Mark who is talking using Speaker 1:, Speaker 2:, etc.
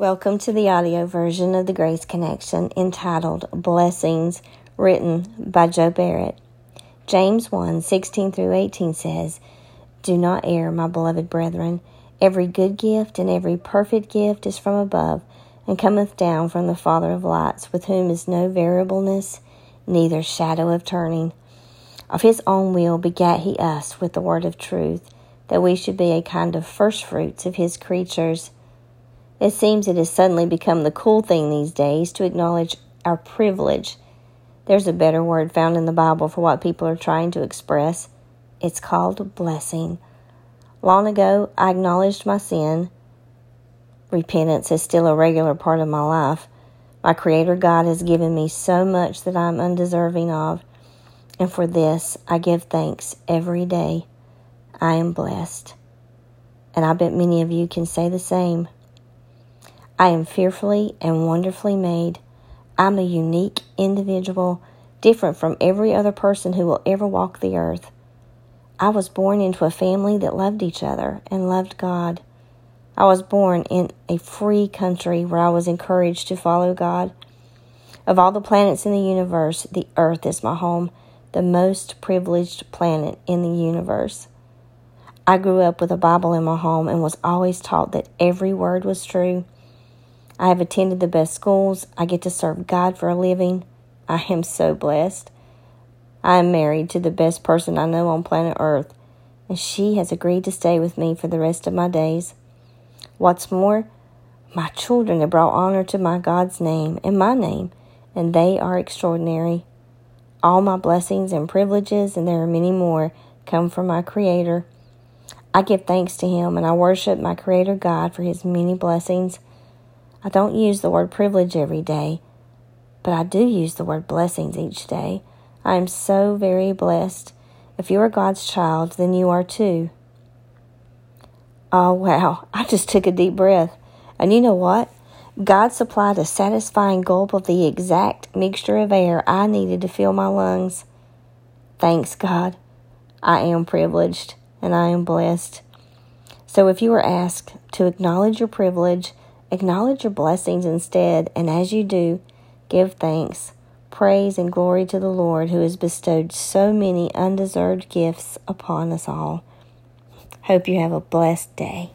Speaker 1: Welcome to the audio version of the Grace Connection entitled Blessings, written by Joe Barrett. James 1 16 through 18 says, Do not err, my beloved brethren. Every good gift and every perfect gift is from above, and cometh down from the Father of lights, with whom is no variableness, neither shadow of turning. Of his own will begat he us with the word of truth, that we should be a kind of firstfruits of his creatures. It seems it has suddenly become the cool thing these days to acknowledge our privilege. There's a better word found in the Bible for what people are trying to express. It's called blessing. Long ago, I acknowledged my sin. Repentance is still a regular part of my life. My Creator God has given me so much that I am undeserving of, and for this I give thanks every day. I am blessed. And I bet many of you can say the same. I am fearfully and wonderfully made. I'm a unique individual, different from every other person who will ever walk the earth. I was born into a family that loved each other and loved God. I was born in a free country where I was encouraged to follow God. Of all the planets in the universe, the earth is my home, the most privileged planet in the universe. I grew up with a Bible in my home and was always taught that every word was true. I have attended the best schools. I get to serve God for a living. I am so blessed. I am married to the best person I know on planet Earth, and she has agreed to stay with me for the rest of my days. What's more, my children have brought honor to my God's name and my name, and they are extraordinary. All my blessings and privileges, and there are many more, come from my Creator. I give thanks to Him and I worship my Creator God for His many blessings. I don't use the word privilege every day, but I do use the word blessings each day. I am so very blessed. If you are God's child, then you are too. Oh, wow. I just took a deep breath. And you know what? God supplied a satisfying gulp of the exact mixture of air I needed to fill my lungs. Thanks, God. I am privileged and I am blessed. So if you are asked to acknowledge your privilege, Acknowledge your blessings instead, and as you do, give thanks, praise, and glory to the Lord who has bestowed so many undeserved gifts upon us all. Hope you have a blessed day.